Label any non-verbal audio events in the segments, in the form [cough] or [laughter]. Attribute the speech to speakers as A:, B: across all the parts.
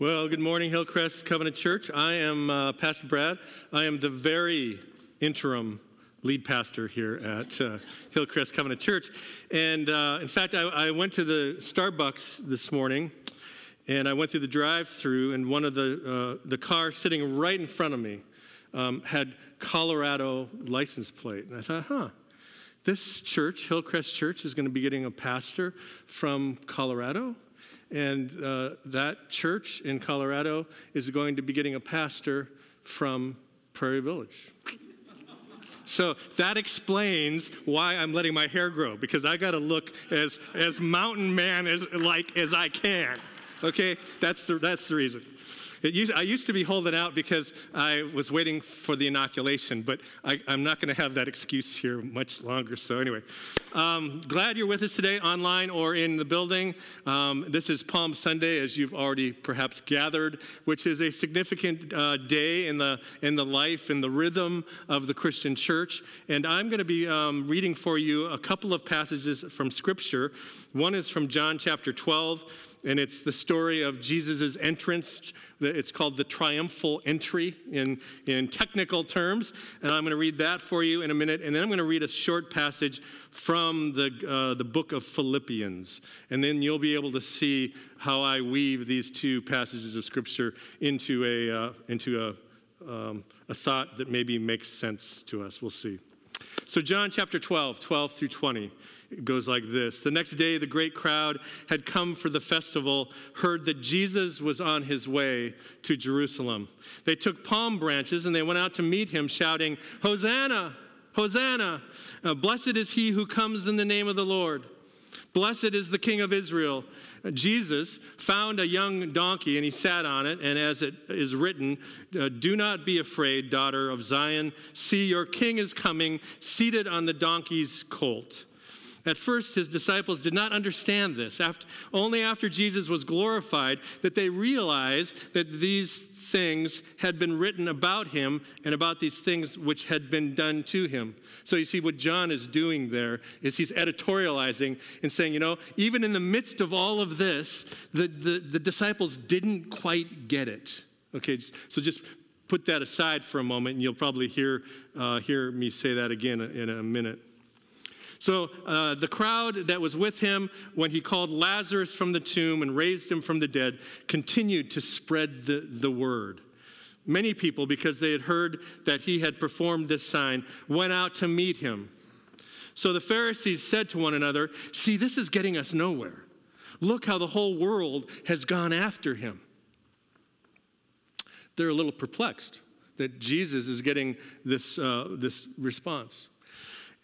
A: Well, good morning, Hillcrest Covenant Church. I am uh, Pastor Brad. I am the very interim lead pastor here at uh, Hillcrest Covenant Church. And uh, in fact, I, I, went to the Starbucks this morning and I went through the drive through, and one of the, uh, the cars sitting right in front of me um, had Colorado license plate. And I thought, huh, this church, Hillcrest Church, is going to be getting a pastor from Colorado. And uh, that church in Colorado is going to be getting a pastor from Prairie Village. So that explains why I'm letting my hair grow because I got to look as as mountain man as like as I can. Okay, that's the that's the reason. Used, I used to be holding out because I was waiting for the inoculation, but I, am not going to have that excuse here much longer. So, anyway, um, glad you're with us today, online or in the building. Um, this is Palm Sunday, as you've already perhaps gathered, which is a significant uh, day in the, in the life and the rhythm of the Christian church. And I'm going to be um, reading for you a couple of passages from Scripture. One is from John chapter 12 and it's the story of Jesus' entrance. It's called the triumphal entry in, in technical terms. And I'm going to read that for you in a minute. And then I'm going to read a short passage from the, uh, the book of Philippians. And then you'll be able to see how I weave these two passages of Scripture into a, uh, into a, um, a thought that maybe makes sense to us. We'll see. So, John chapter 12, 12 through 20. It goes like this The next day, the great crowd had come for the festival, heard that Jesus was on his way to Jerusalem. They took palm branches and they went out to meet him, shouting, Hosanna! Hosanna! Uh, blessed is he who comes in the name of the Lord. Blessed is the King of Israel. Jesus found a young donkey and he sat on it, and as it is written, uh, Do not be afraid, daughter of Zion. See, your king is coming, seated on the donkey's colt. At first, his disciples did not understand this. After, only after Jesus was glorified that they realized that these things had been written about him and about these things which had been done to him. So you see, what John is doing there is he's editorializing and saying, you know, even in the midst of all of this, the, the, the disciples didn't quite get it. Okay, so just put that aside for a moment, and you'll probably hear, uh, hear me say that again in a minute. So uh, the crowd that was with him when he called Lazarus from the tomb and raised him from the dead continued to spread the, the word. Many people, because they had heard that he had performed this sign, went out to meet him. So the Pharisees said to one another, See, this is getting us nowhere. Look how the whole world has gone after him. They're a little perplexed that Jesus is getting this, uh, this response.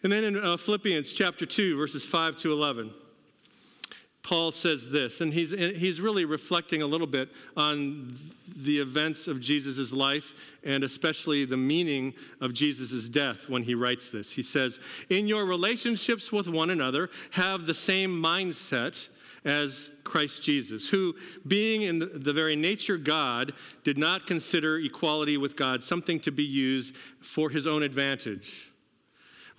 A: And then in uh, Philippians chapter 2, verses 5 to 11, Paul says this, and he's, he's really reflecting a little bit on the events of Jesus' life and especially the meaning of Jesus' death when he writes this. He says, In your relationships with one another, have the same mindset as Christ Jesus, who, being in the very nature God, did not consider equality with God something to be used for his own advantage.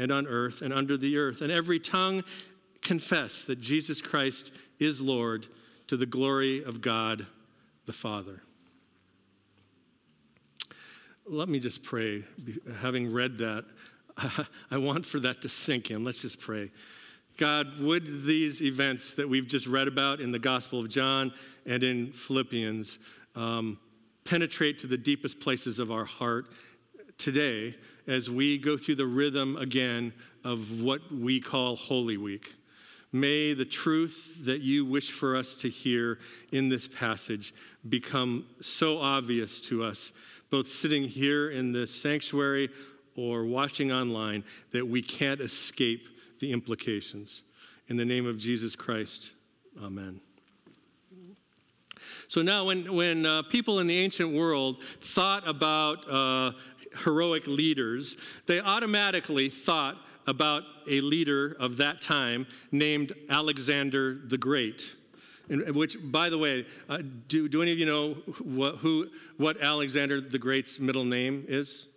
A: and on earth and under the earth, and every tongue confess that Jesus Christ is Lord to the glory of God the Father. Let me just pray. Having read that, [laughs] I want for that to sink in. Let's just pray. God, would these events that we've just read about in the Gospel of John and in Philippians um, penetrate to the deepest places of our heart today as we go through the rhythm again of what we call Holy Week. May the truth that you wish for us to hear in this passage become so obvious to us, both sitting here in this sanctuary or watching online, that we can't escape the implications. In the name of Jesus Christ, amen. So now, when, when uh, people in the ancient world thought about uh, heroic leaders, they automatically thought about a leader of that time named Alexander the Great. Which, by the way, uh, do, do any of you know what, who, what Alexander the Great's middle name is?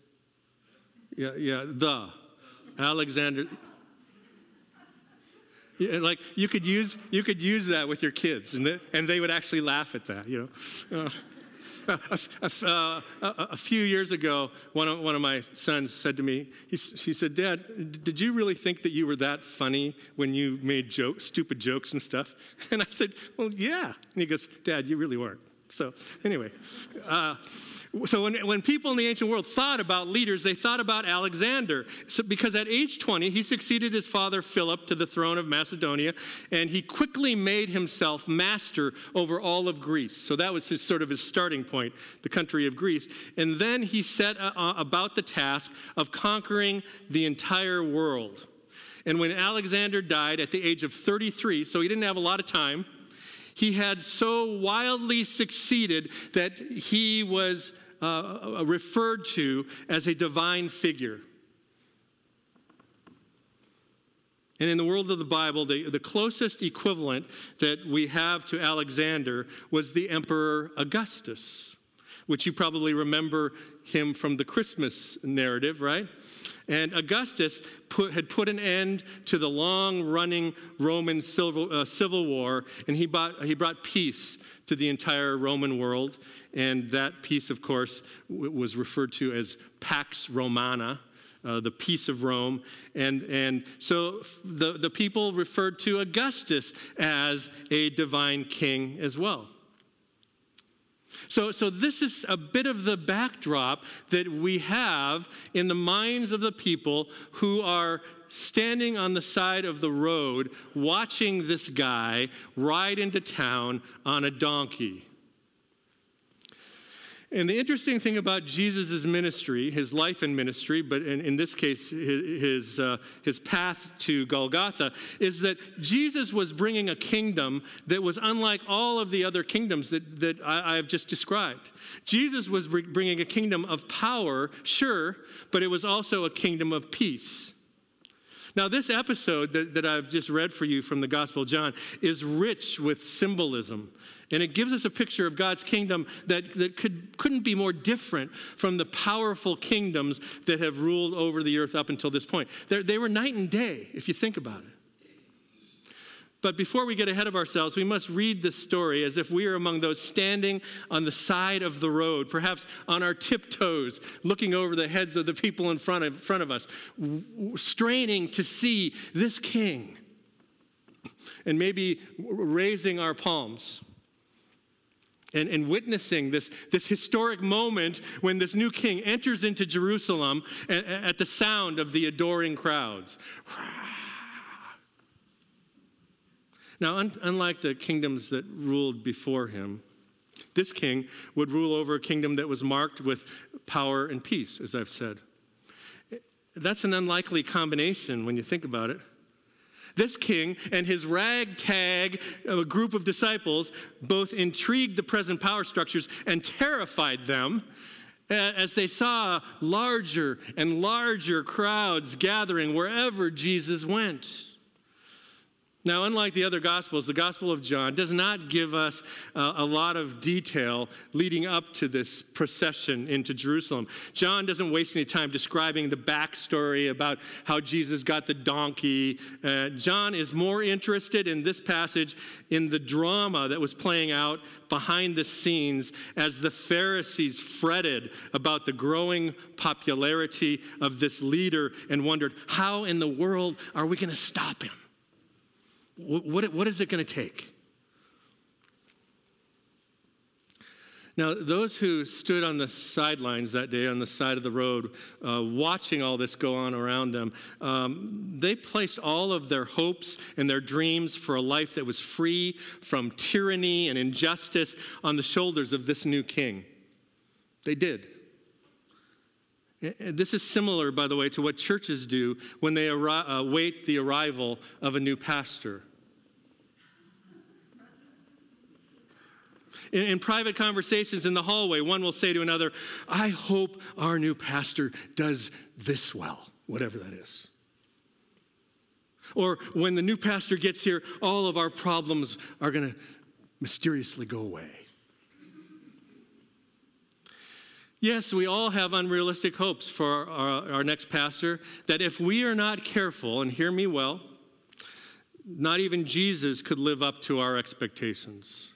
A: Yeah, yeah, the. Alexander. Like you could use you could use that with your kids, and they, and they would actually laugh at that. You know, uh, [laughs] a, a, uh, a, few years ago, one of, one of my sons said to me, he, he said, Dad, did you really think that you were that funny when you made jokes, stupid jokes and stuff? [laughs] And I said, Well, yeah. And he goes, Dad, you really weren't. So, anyway. Uh, so when, when people in the ancient world thought about leaders, they thought about Alexander. So because at age 20, he succeeded his father Philip to the throne of Macedonia, and he quickly made himself master over all of Greece. So that was his sort of his starting point, the country of Greece. And then he set uh, uh about the task of conquering the entire world. And when Alexander died at the age of 33, so he didn't have a lot of time, he had so wildly succeeded that he was uh, uh, referred to as a divine figure. And in the world of the Bible, the, the closest equivalent that we have to Alexander was the Emperor Augustus, which you probably remember him from the Christmas narrative, right? And Augustus put, had put an end to the long running Roman civil, uh, civil war, and he, bought, he brought peace to the entire Roman world. And that peace, of course, w- was referred to as Pax Romana. Uh, the peace of Rome. And, and so the, the people referred to Augustus as a divine king as well. So, so this is a bit of the backdrop that we have in the minds of the people who are standing on the side of the road watching this guy ride into town on a donkey. And the interesting thing about Jesus' ministry, his life and ministry, but in, in this case, his, his, uh, his path to Golgotha, is that Jesus was bringing a kingdom that was unlike all of the other kingdoms that, that I, have just described. Jesus was bringing a kingdom of power, sure, but it was also a kingdom of peace. Now, this episode that, that I've just read for you from the Gospel of John is rich with symbolism. And it gives us a picture of God's kingdom that, that could, couldn't be more different from the powerful kingdoms that have ruled over the earth up until this point. They're, they were night and day, if you think about it. But before we get ahead of ourselves, we must read this story as if we are among those standing on the side of the road, perhaps on our tiptoes, looking over the heads of the people in front of, front of us, straining to see this king, and maybe raising our palms. And, and, witnessing this, this historic moment when this new king enters into Jerusalem at, at the sound of the adoring crowds. Now, un- unlike the kingdoms that ruled before him, this king would rule over a kingdom that was marked with power and peace, as I've said. That's an unlikely combination when you think about it. This king and his ragtag uh, group of disciples both intrigued the present power structures and terrified them as they saw larger and larger crowds gathering wherever Jesus went. Now, unlike the other Gospels, the Gospel of John does not give us uh, a lot of detail leading up to this procession into Jerusalem. John doesn't waste any time describing the backstory about how Jesus got the donkey. Uh, John is more interested in this passage in the drama that was playing out behind the scenes as the Pharisees fretted about the growing popularity of this leader and wondered, how in the world are we going to stop him? What, what is it going to take? Now, those who stood on the sidelines that day, on the side of the road, uh, watching all this go on around them, um, they placed all of their hopes and their dreams for a life that was free from tyranny and injustice on the shoulders of this new king. They did. This is similar, by the way, to what churches do when they await uh, the arrival of a new pastor. In, in, private conversations in the hallway, one will say to another, I hope our new pastor does this well, whatever that is. Or when the new pastor gets here, all of our problems are going to mysteriously go away. Yes, we all have unrealistic hopes for our, our, next pastor that if we are not careful, and hear me well, not even Jesus could live up to our expectations.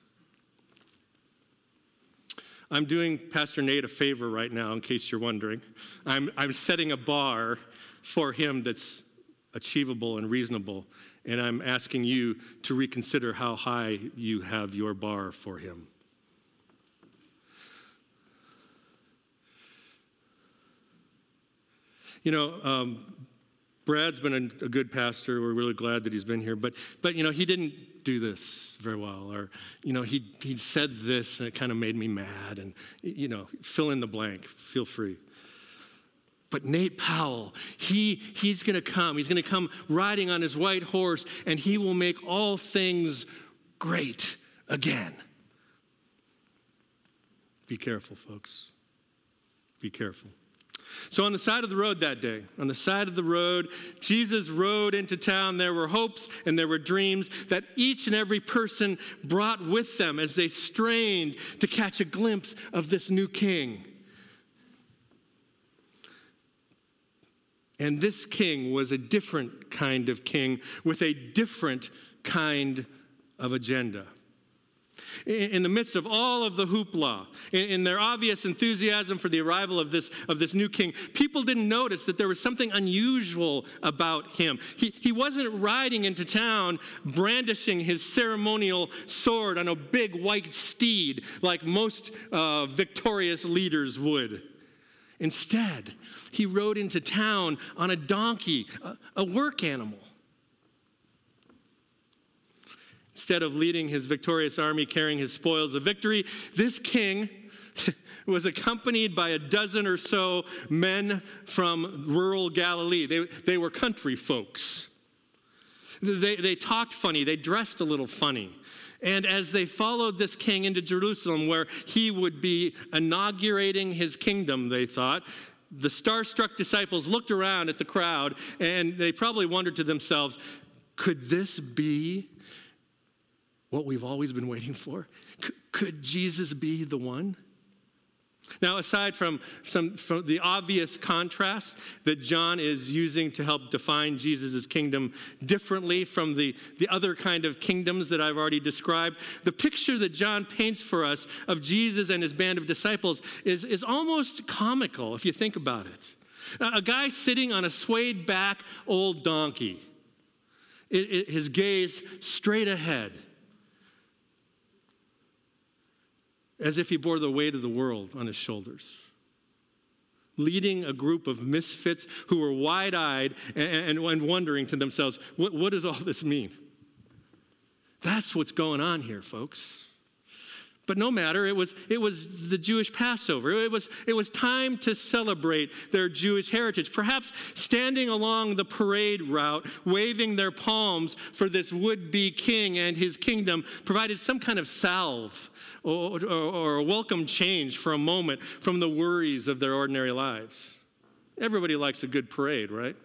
A: I'm doing Pastor Nate a favor right now, in case you're wondering. I'm, I'm setting a bar for him that's achievable and reasonable, and I'm asking you to reconsider how high you have your bar for him. You know, um, Brad's been a, a, good pastor. We're really glad that he's been here. But, but you know, he didn't do this very well. Or, you know, he, he said this and it kind of made me mad. And, you know, fill in the blank. Feel free. But Nate Powell, he, he's going to come. He's going to come riding on his white horse and he will make all things great again. Be careful, folks. Be careful. So, on the side of the road that day, on the side of the road, Jesus rode into town. There were hopes and there were dreams that each and every person brought with them as they strained to catch a glimpse of this new king. And this king was a different kind of king with a different kind of agenda in the midst of all of the hoopla, in, their obvious enthusiasm for the arrival of this, of this new king, people didn't notice that there was something unusual about him. He, he wasn't riding into town brandishing his ceremonial sword on a big white steed like most uh, victorious leaders would. Instead, he rode into town on a donkey, a, a work animal. Instead of leading his victorious army carrying his spoils of victory, this king [laughs] was accompanied by a dozen or so men from rural Galilee. They, they were country folks. They, they talked funny, they dressed a little funny. And as they followed this king into Jerusalem, where he would be inaugurating his kingdom, they thought, the starstruck disciples looked around at the crowd and they probably wondered to themselves, could this be what we've always been waiting for? C- could Jesus be the one? Now, aside from, some, from the obvious contrast that John is using to help define Jesus' kingdom differently from the, the other kind of kingdoms that I've already described, the picture that John paints for us of Jesus and his band of disciples is, is almost comical if you think about it. A guy sitting on a swayed back old donkey, his gaze straight ahead as if he bore the weight of the world on his shoulders, leading a group of misfits who were wide eyed and, and, wondering to themselves, what, what does all this mean? That's what's going on here, folks. But no matter, it was, it was the Jewish Passover. It was, it was time to celebrate their Jewish heritage. Perhaps standing along the parade route, waving their palms for this would be king and his kingdom provided some kind of salve or, or, or a welcome change for a moment from the worries of their ordinary lives. Everybody likes a good parade, right?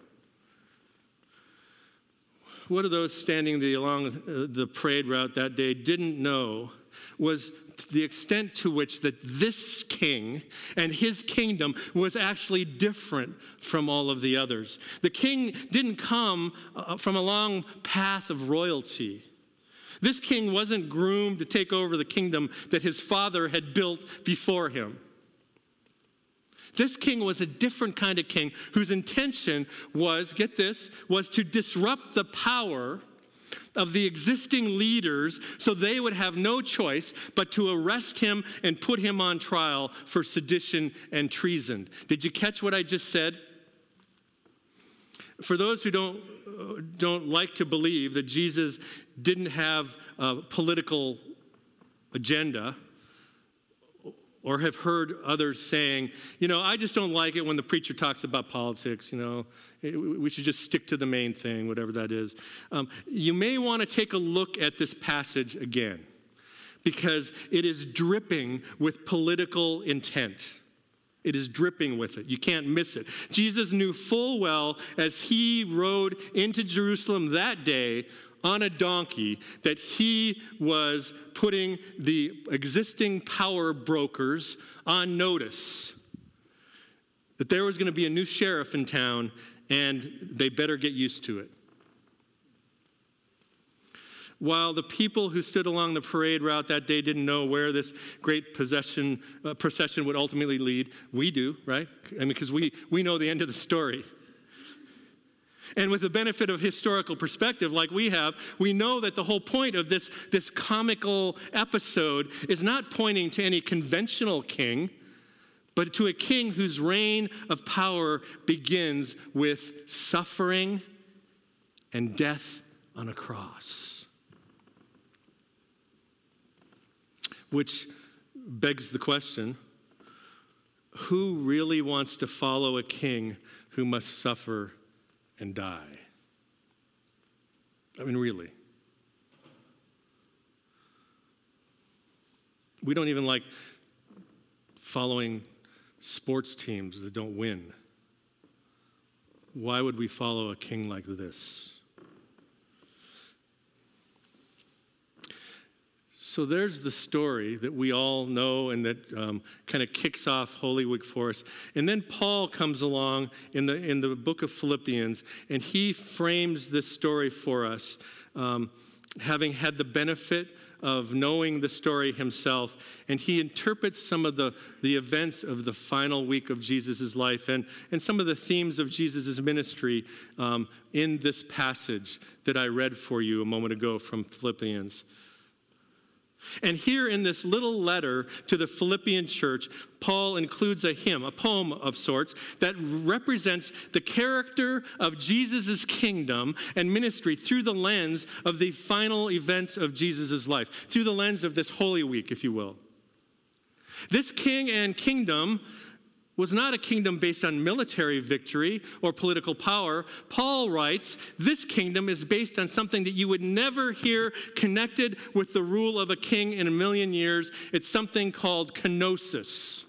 A: What are those standing the, along uh, the parade route that day didn't know was the extent to which that this king and his kingdom was actually different from all of the others. The king didn't come uh, from a long path of royalty. This king wasn't groomed to take over the kingdom that his father had built before him. This king was a different kind of king whose intention was, get this, was to disrupt the power of the existing leaders so they would have no choice but to arrest him and put him on trial for sedition and treason. Did you catch what I just said? For those who don't, don't like to believe that Jesus didn't have a political agenda, or have heard others saying, you know, I just don't like it when the preacher talks about politics, you know, we should just stick to the main thing, whatever that is. Um, you may want to take a look at this passage again because it is dripping with political intent. It is dripping with it. You can't miss it. Jesus knew full well as he rode into Jerusalem that day on a donkey that he was putting the existing power brokers on notice that there was going to be a new sheriff in town and they better get used to it. While the people who stood along the parade route that day didn't know where this great possession, uh, procession would ultimately lead, we do, right? I mean, because we, we know the end of the story. And with the benefit of historical perspective, like we have, we know that the whole point of this, this comical episode is not pointing to any conventional king, but to a king whose reign of power begins with suffering and death on a cross. Which begs the question who really wants to follow a king who must suffer and die? I mean, really. We don't even like following sports teams that don't win. Why would we follow a king like this? So there's the story that we all know and that um, kind of kicks off Holy Week for us. And then Paul comes along in the, in the book of Philippians and he frames this story for us, um, having had the benefit of knowing the story himself. And he interprets some of the, the events of the final week of Jesus' life and, and some of the themes of Jesus' ministry um, in this passage that I read for you a moment ago from Philippians. And here in this little letter to the Philippian church, Paul includes a hymn, a poem of sorts, that represents the character of Jesus' kingdom and ministry through the lens of the final events of Jesus' life, through the lens of this Holy Week, if you will. This king and kingdom was not a kingdom based on military victory or political power. Paul writes, This kingdom is based on something that you would never hear connected with the rule of a king in a million years. It's something called kenosis.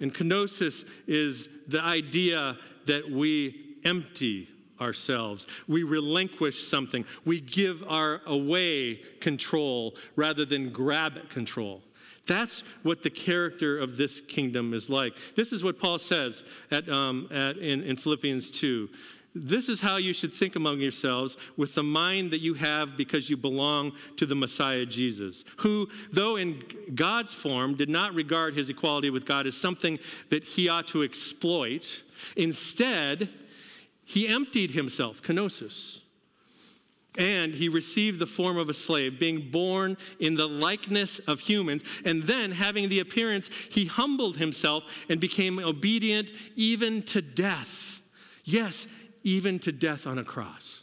A: And kenosis is the idea that we empty ourselves. We relinquish something. We give our away control rather than grab control. That's what the character of this kingdom is like. This is what Paul says at, um, at, in, in Philippians 2. This is how you should think among yourselves with the mind that you have because you belong to the Messiah Jesus, who, though in God's form, did not regard his equality with God as something that he ought to exploit. Instead, he emptied himself, kenosis and he received the form of a slave, being born in the likeness of humans. And then, having the appearance, he humbled himself and became obedient even to death. Yes, even to death on a cross.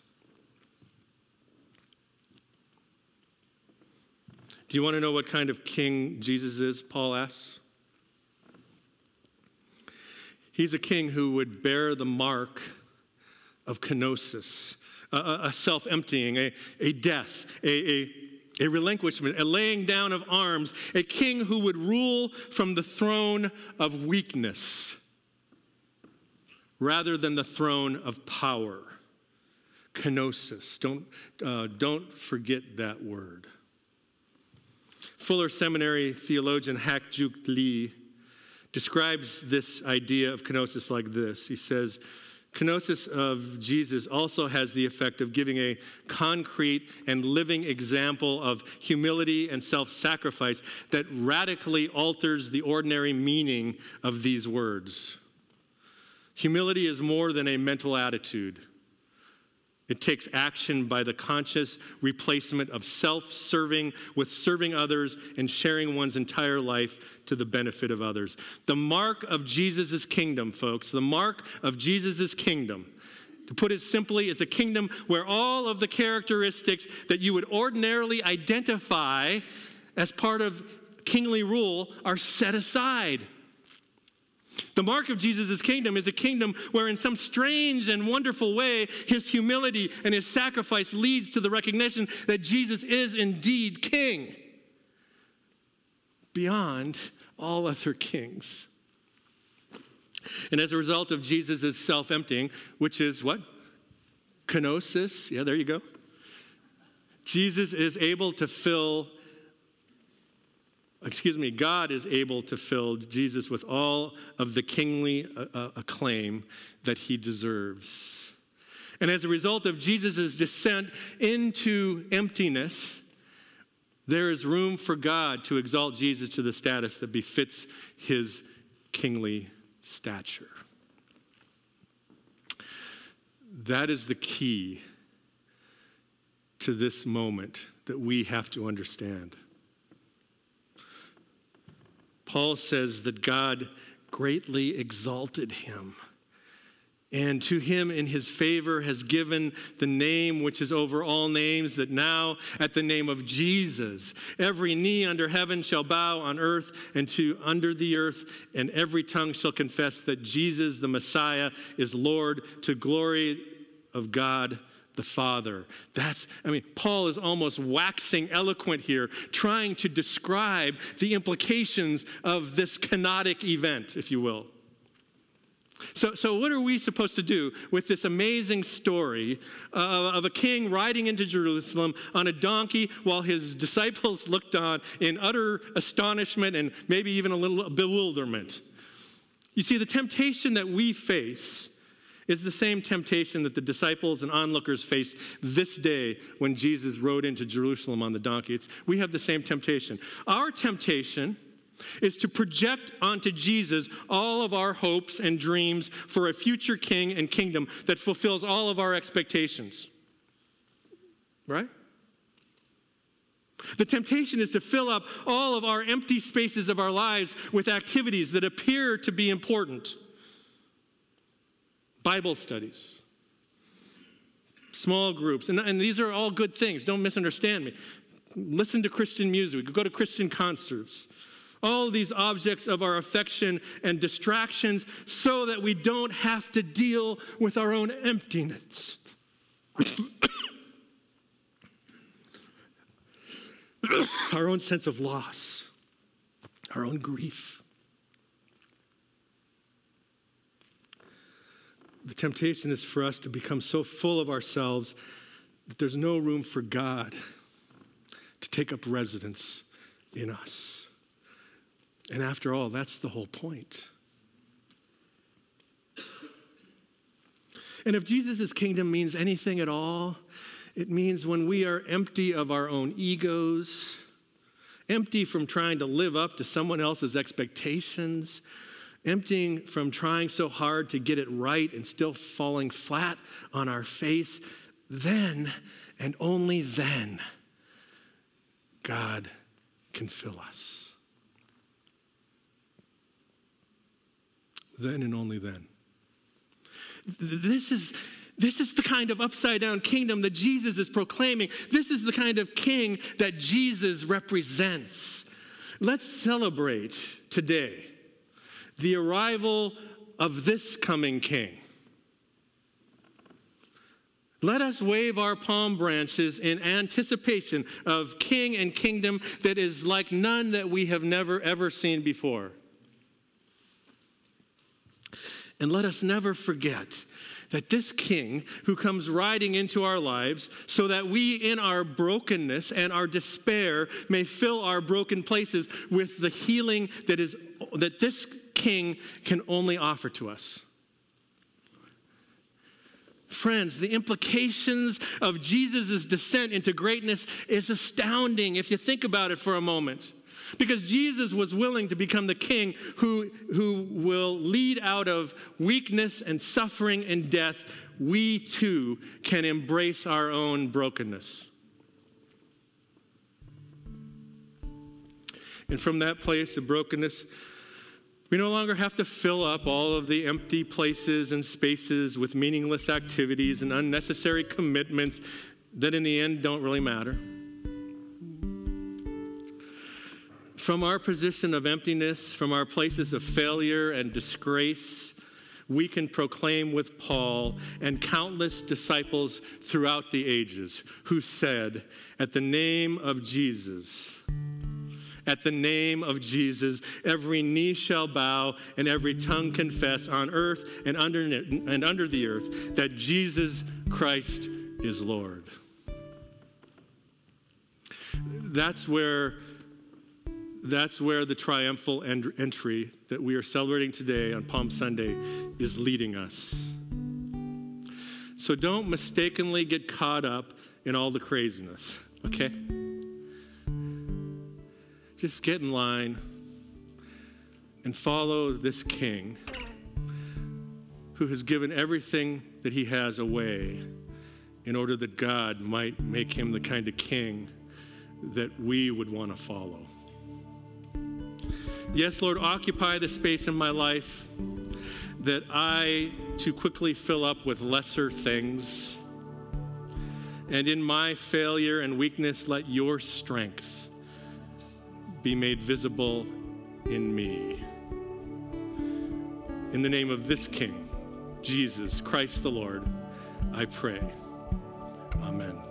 A: Do you want to know what kind of king Jesus is? Paul asks. He's a king who would bear the mark of kenosis a, a self emptying, a, a death, a, a a relinquishment, a laying down of arms, a king who would rule from the throne of weakness rather than the throne of power. Kenosis. Don't, uh, don't forget that word. Fuller Seminary theologian Hak Joon Lee describes this idea of kenosis like this. He says, Kenosis of Jesus also has the effect of giving a concrete and living example of humility and self sacrifice that radically alters the ordinary meaning of these words. Humility is more than a mental attitude. It takes action by the conscious replacement of self serving with serving others and sharing one's entire life to the benefit of others. The mark of Jesus' kingdom, folks, the mark of Jesus' kingdom, to put it simply, is a kingdom where all of the characteristics that you would ordinarily identify as part of kingly rule are set aside. The mark of Jesus' kingdom is a kingdom where, in some strange and wonderful way, his humility and his sacrifice leads to the recognition that Jesus is indeed king. beyond all other kings. And as a result of Jesus' self emptying, which is what? Kenosis. Yeah, there you go. Jesus is able to fill, excuse me, God is able to fill Jesus with all of the kingly uh, uh, acclaim that he deserves. And as a result of Jesus' descent into emptiness, there is room for God to exalt Jesus to the status that befits his kingly stature. That is the key to this moment that we have to understand. Paul says that God greatly exalted him. And to him in his favor has given the name which is over all names, that now at the name of Jesus, every knee under heaven shall bow on earth and to under the earth, and every tongue shall confess that Jesus the Messiah is Lord to glory of God the Father. That's, I mean, Paul is almost waxing eloquent here, trying to describe the implications of this kenotic event, if you will. So, so what are we supposed to do with this amazing story uh, of a king riding into Jerusalem on a donkey while his disciples looked on in utter astonishment and maybe even a little bewilderment? You see, the temptation that we face is the same temptation that the disciples and onlookers faced this day when Jesus rode into Jerusalem on the donkey. It's, we have the same temptation. Our temptation is to project onto Jesus all of our hopes and dreams for a future king and kingdom that fulfills all of our expectations. Right? The temptation is to fill up all of our empty spaces of our lives with activities that appear to be important. Bible studies, small groups, and, and these are all good things. Don't misunderstand me. Listen to Christian music, go to Christian concerts all these objects of our affection and distractions so that we don't have to deal with our own emptiness. [coughs] our own sense of loss, our own grief. The temptation is for us to become so full of ourselves that there's no room for God to take up residence in us. And after all, that's the whole point. And if Jesus' kingdom means anything at all, it means when we are empty of our own egos, empty from trying to live up to someone else's expectations, emptying from trying so hard to get it right and still falling flat on our face, then and only then God can fill us. then and only then. This is, this is the kind of upside down kingdom that Jesus is proclaiming. This is the kind of king that Jesus represents. Let's celebrate today the arrival of this coming king. Let us wave our palm branches in anticipation of king and kingdom that is like none that we have never ever seen before. And let us never forget that this king who comes riding into our lives so that we in our brokenness and our despair may fill our broken places with the healing that is that this king can only offer to us Friends, the implications of Jesus' descent into greatness is astounding if you think about it for a moment. Because Jesus was willing to become the king who, who will lead out of weakness and suffering and death. We too can embrace our own brokenness. And from that place of brokenness, we no longer have to fill up all of the empty places and spaces with meaningless activities and unnecessary commitments that in the end don't really matter. From our position of emptiness, from our places of failure and disgrace, we can proclaim with Paul and countless disciples throughout the ages who said, At the name of Jesus, At the name of Jesus, every knee shall bow and every tongue confess on earth and under, and under the earth that Jesus Christ is Lord. That's where, that's where the triumphal entry that we are celebrating today on Palm Sunday is leading us. So don't mistakenly get caught up in all the craziness, okay? Just get in line and follow this king who has given everything that he has away in order that God might make him the kind of king that we would want to follow. Yes, Lord, occupy the space in my life that I too quickly fill up with lesser things. And in my failure and weakness, let your strength be made visible in me. In the name of this King, Jesus Christ the Lord, I pray. Amen.